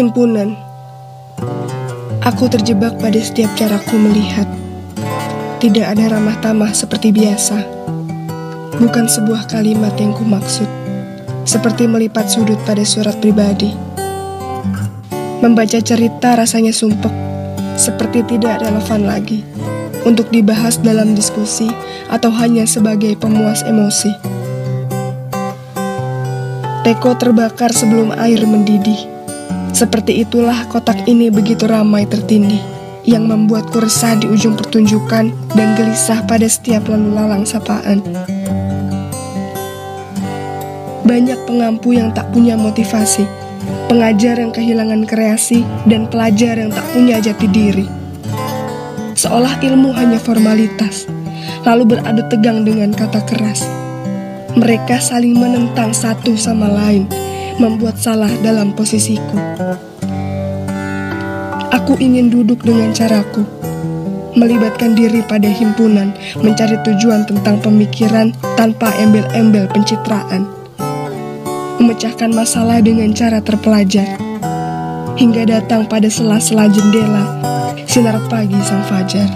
Himpunan. Aku terjebak pada setiap caraku melihat. Tidak ada ramah tamah seperti biasa. Bukan sebuah kalimat yang ku maksud Seperti melipat sudut pada surat pribadi. Membaca cerita rasanya sumpek. Seperti tidak relevan lagi Untuk dibahas dalam diskusi Atau hanya sebagai pemuas emosi. Teko terbakar sebelum air mendidih seperti itulah kotak ini begitu ramai tertindih, yang membuatku resah di ujung pertunjukan dan gelisah pada setiap lalu lalang sapaan. Banyak pengampu yang tak punya motivasi, pengajar yang kehilangan kreasi, dan pelajar yang tak punya jati diri. Seolah ilmu hanya formalitas, lalu beradu tegang dengan kata keras. Mereka saling menentang satu sama lain, membuat salah dalam posisiku. Aku ingin duduk dengan caraku, melibatkan diri pada himpunan, mencari tujuan tentang pemikiran tanpa embel-embel pencitraan, memecahkan masalah dengan cara terpelajar, hingga datang pada sela-sela jendela sinar pagi sang fajar.